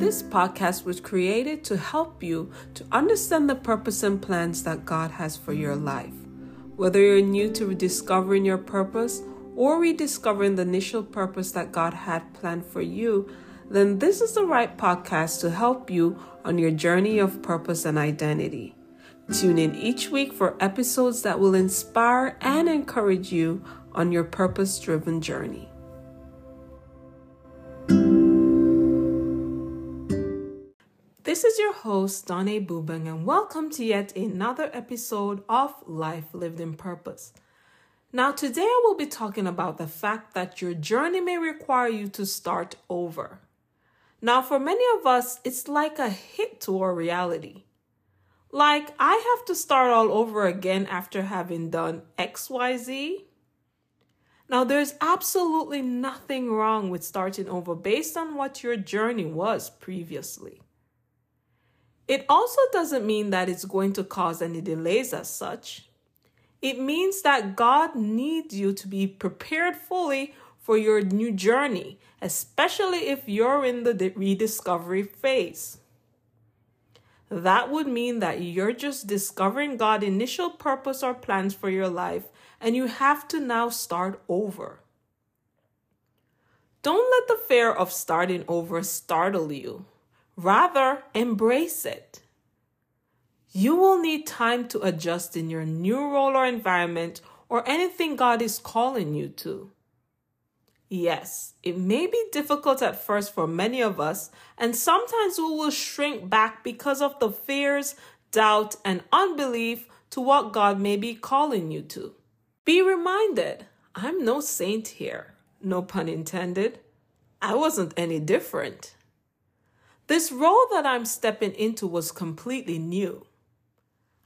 This podcast was created to help you to understand the purpose and plans that God has for your life. Whether you're new to rediscovering your purpose or rediscovering the initial purpose that God had planned for you, then this is the right podcast to help you on your journey of purpose and identity. Tune in each week for episodes that will inspire and encourage you on your purpose driven journey. Host, Donnie Bubang, and welcome to yet another episode of Life Lived in Purpose. Now, today I will be talking about the fact that your journey may require you to start over. Now, for many of us, it's like a hit to our reality. Like, I have to start all over again after having done XYZ. Now, there's absolutely nothing wrong with starting over based on what your journey was previously. It also doesn't mean that it's going to cause any delays as such. It means that God needs you to be prepared fully for your new journey, especially if you're in the rediscovery phase. That would mean that you're just discovering God's initial purpose or plans for your life, and you have to now start over. Don't let the fear of starting over startle you. Rather, embrace it. You will need time to adjust in your new role or environment or anything God is calling you to. Yes, it may be difficult at first for many of us, and sometimes we will shrink back because of the fears, doubt, and unbelief to what God may be calling you to. Be reminded, I'm no saint here, no pun intended. I wasn't any different. This role that I'm stepping into was completely new.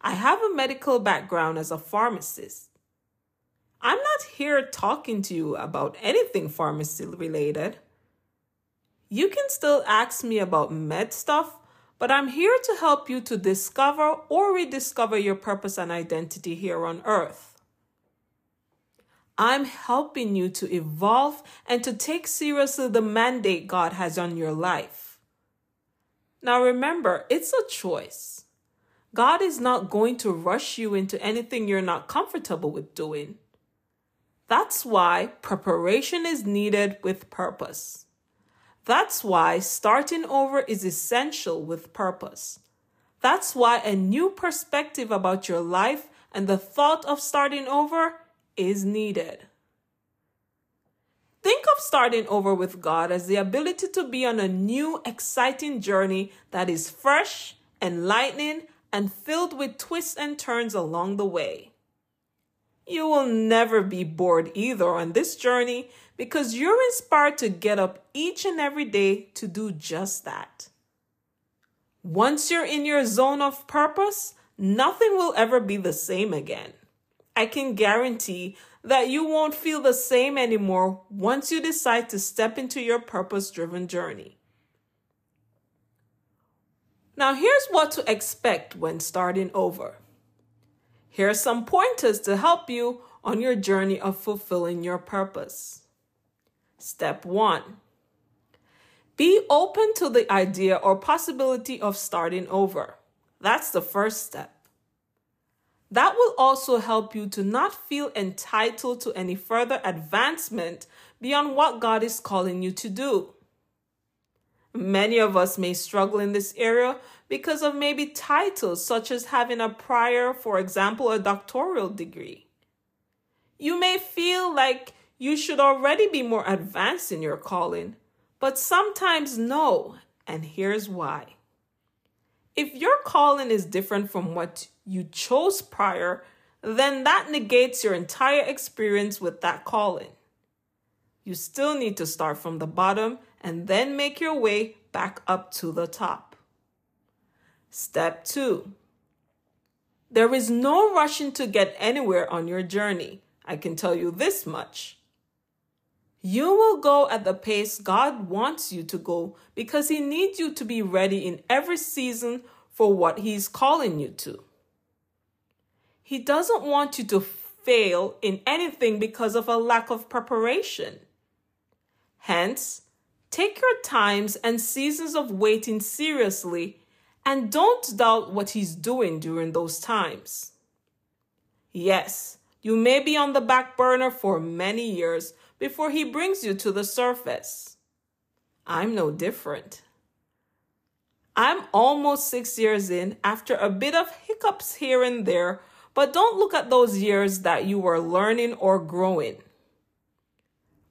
I have a medical background as a pharmacist. I'm not here talking to you about anything pharmacy related. You can still ask me about med stuff, but I'm here to help you to discover or rediscover your purpose and identity here on earth. I'm helping you to evolve and to take seriously the mandate God has on your life. Now remember, it's a choice. God is not going to rush you into anything you're not comfortable with doing. That's why preparation is needed with purpose. That's why starting over is essential with purpose. That's why a new perspective about your life and the thought of starting over is needed. Think of starting over with God as the ability to be on a new, exciting journey that is fresh, enlightening, and filled with twists and turns along the way. You will never be bored either on this journey because you're inspired to get up each and every day to do just that. Once you're in your zone of purpose, nothing will ever be the same again. I can guarantee that you won't feel the same anymore once you decide to step into your purpose driven journey. Now, here's what to expect when starting over. Here are some pointers to help you on your journey of fulfilling your purpose. Step one be open to the idea or possibility of starting over. That's the first step. That will also help you to not feel entitled to any further advancement beyond what God is calling you to do. Many of us may struggle in this area because of maybe titles such as having a prior, for example, a doctoral degree. You may feel like you should already be more advanced in your calling, but sometimes no, and here's why. If your calling is different from what you chose prior, then that negates your entire experience with that calling. You still need to start from the bottom and then make your way back up to the top. Step two. There is no rushing to get anywhere on your journey. I can tell you this much. You will go at the pace God wants you to go because He needs you to be ready in every season for what He's calling you to. He doesn't want you to fail in anything because of a lack of preparation. Hence, Take your times and seasons of waiting seriously and don't doubt what He's doing during those times. Yes, you may be on the back burner for many years before He brings you to the surface. I'm no different. I'm almost six years in after a bit of hiccups here and there, but don't look at those years that you were learning or growing.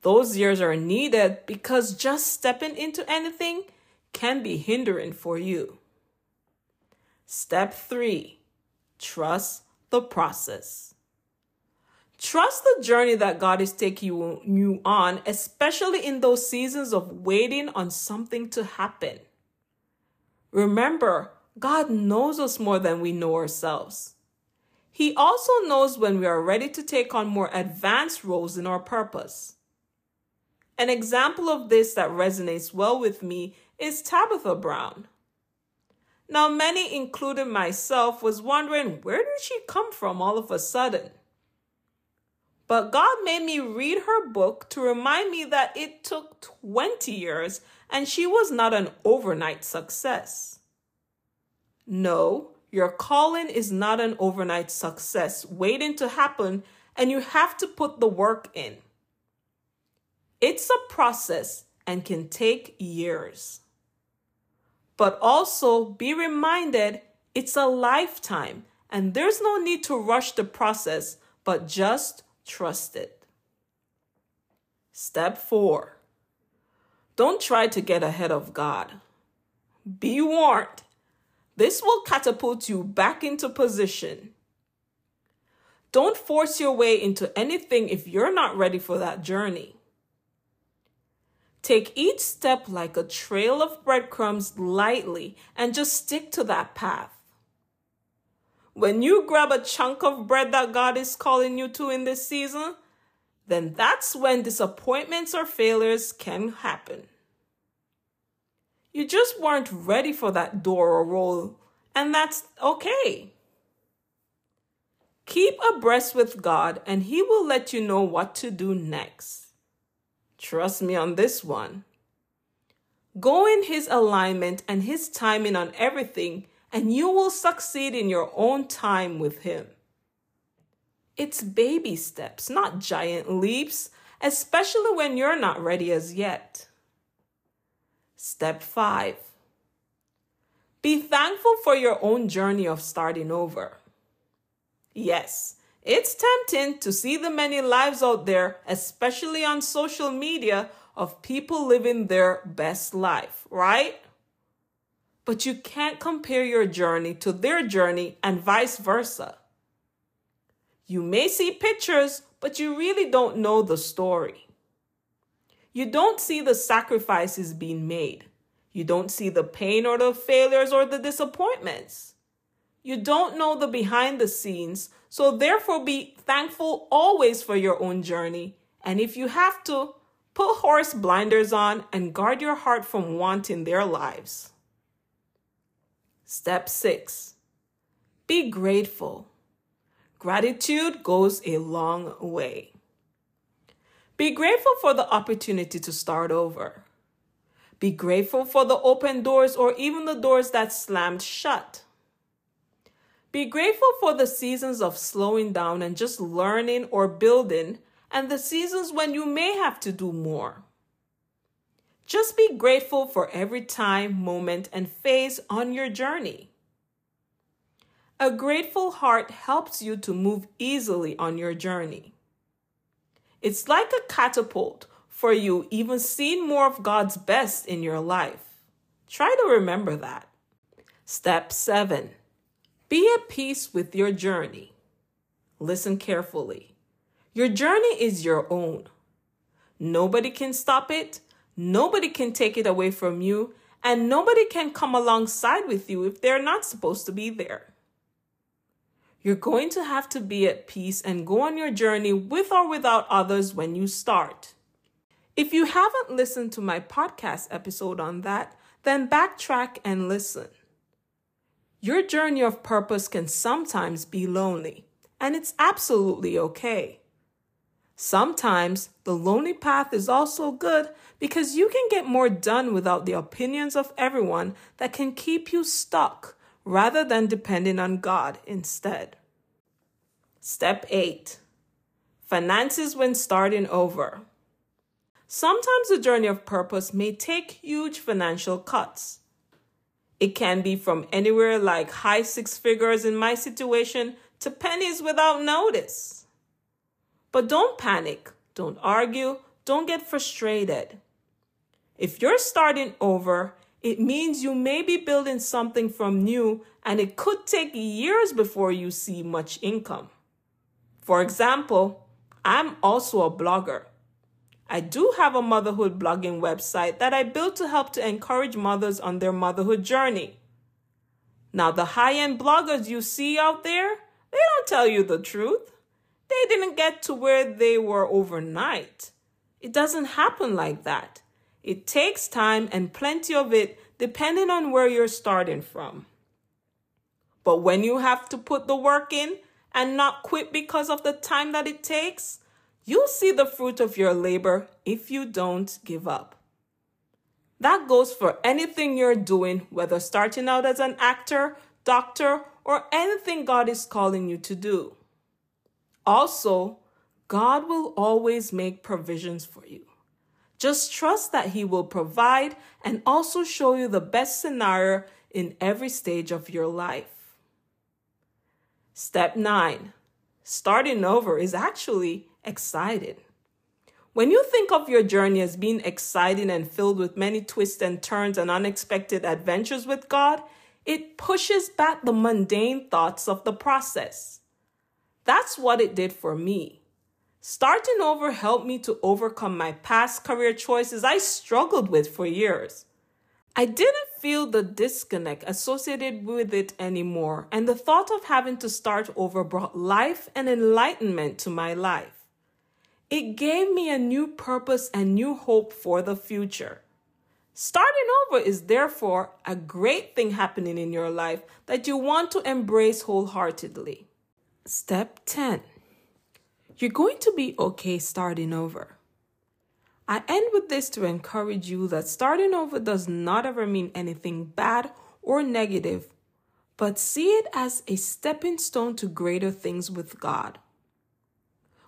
Those years are needed because just stepping into anything can be hindering for you. Step three, trust the process. Trust the journey that God is taking you on, especially in those seasons of waiting on something to happen. Remember, God knows us more than we know ourselves. He also knows when we are ready to take on more advanced roles in our purpose. An example of this that resonates well with me is Tabitha Brown. Now, many, including myself, was wondering where did she come from all of a sudden? But God made me read her book to remind me that it took 20 years and she was not an overnight success. No, your calling is not an overnight success waiting to happen, and you have to put the work in. It's a process and can take years. But also be reminded it's a lifetime and there's no need to rush the process, but just trust it. Step four don't try to get ahead of God. Be warned, this will catapult you back into position. Don't force your way into anything if you're not ready for that journey. Take each step like a trail of breadcrumbs lightly and just stick to that path. When you grab a chunk of bread that God is calling you to in this season, then that's when disappointments or failures can happen. You just weren't ready for that door or role, and that's okay. Keep abreast with God, and He will let you know what to do next. Trust me on this one. Go in His alignment and His timing on everything, and you will succeed in your own time with Him. It's baby steps, not giant leaps, especially when you're not ready as yet. Step 5 Be thankful for your own journey of starting over. Yes, it's tempting to see the many lives out there, especially on social media, of people living their best life, right? But you can't compare your journey to their journey and vice versa. You may see pictures, but you really don't know the story. You don't see the sacrifices being made. You don't see the pain or the failures or the disappointments. You don't know the behind the scenes, so therefore be thankful always for your own journey. And if you have to, put horse blinders on and guard your heart from wanting their lives. Step 6 Be grateful. Gratitude goes a long way. Be grateful for the opportunity to start over. Be grateful for the open doors or even the doors that slammed shut. Be grateful for the seasons of slowing down and just learning or building, and the seasons when you may have to do more. Just be grateful for every time, moment, and phase on your journey. A grateful heart helps you to move easily on your journey. It's like a catapult for you, even seeing more of God's best in your life. Try to remember that. Step 7 be at peace with your journey. Listen carefully. Your journey is your own. Nobody can stop it, nobody can take it away from you, and nobody can come alongside with you if they're not supposed to be there. You're going to have to be at peace and go on your journey with or without others when you start. If you haven't listened to my podcast episode on that, then backtrack and listen. Your journey of purpose can sometimes be lonely, and it's absolutely okay. Sometimes the lonely path is also good because you can get more done without the opinions of everyone that can keep you stuck rather than depending on God instead. Step 8 Finances when starting over. Sometimes the journey of purpose may take huge financial cuts. It can be from anywhere like high six figures in my situation to pennies without notice. But don't panic, don't argue, don't get frustrated. If you're starting over, it means you may be building something from new and it could take years before you see much income. For example, I'm also a blogger. I do have a motherhood blogging website that I built to help to encourage mothers on their motherhood journey. Now, the high end bloggers you see out there, they don't tell you the truth. They didn't get to where they were overnight. It doesn't happen like that. It takes time and plenty of it depending on where you're starting from. But when you have to put the work in and not quit because of the time that it takes, You'll see the fruit of your labor if you don't give up. That goes for anything you're doing, whether starting out as an actor, doctor, or anything God is calling you to do. Also, God will always make provisions for you. Just trust that He will provide and also show you the best scenario in every stage of your life. Step 9 Starting over is actually exciting. When you think of your journey as being exciting and filled with many twists and turns and unexpected adventures with God, it pushes back the mundane thoughts of the process. That's what it did for me. Starting over helped me to overcome my past career choices I struggled with for years. I didn't feel the disconnect associated with it anymore, and the thought of having to start over brought life and enlightenment to my life. It gave me a new purpose and new hope for the future. Starting over is therefore a great thing happening in your life that you want to embrace wholeheartedly. Step 10 You're going to be okay starting over. I end with this to encourage you that starting over does not ever mean anything bad or negative, but see it as a stepping stone to greater things with God.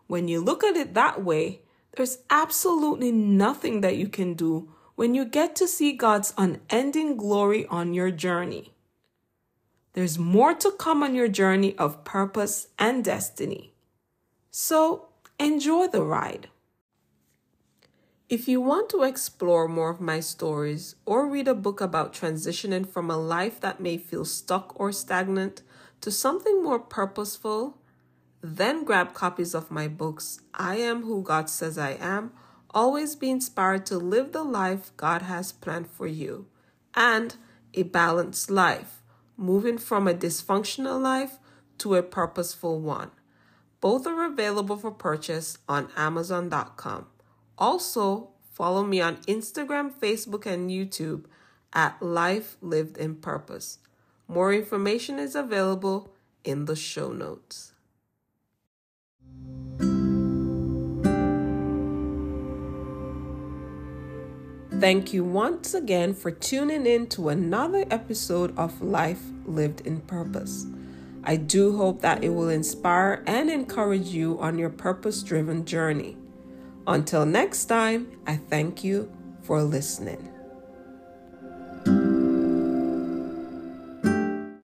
When you look at it that way, there's absolutely nothing that you can do when you get to see God's unending glory on your journey. There's more to come on your journey of purpose and destiny. So enjoy the ride. If you want to explore more of my stories or read a book about transitioning from a life that may feel stuck or stagnant to something more purposeful, then grab copies of my books, I Am Who God Says I Am, Always Be Inspired to Live the Life God Has Planned for You, and A Balanced Life, Moving from a Dysfunctional Life to a Purposeful One. Both are available for purchase on Amazon.com. Also, follow me on Instagram, Facebook, and YouTube at Life Lived in Purpose. More information is available in the show notes. Thank you once again for tuning in to another episode of Life Lived in Purpose. I do hope that it will inspire and encourage you on your purpose driven journey. Until next time, I thank you for listening.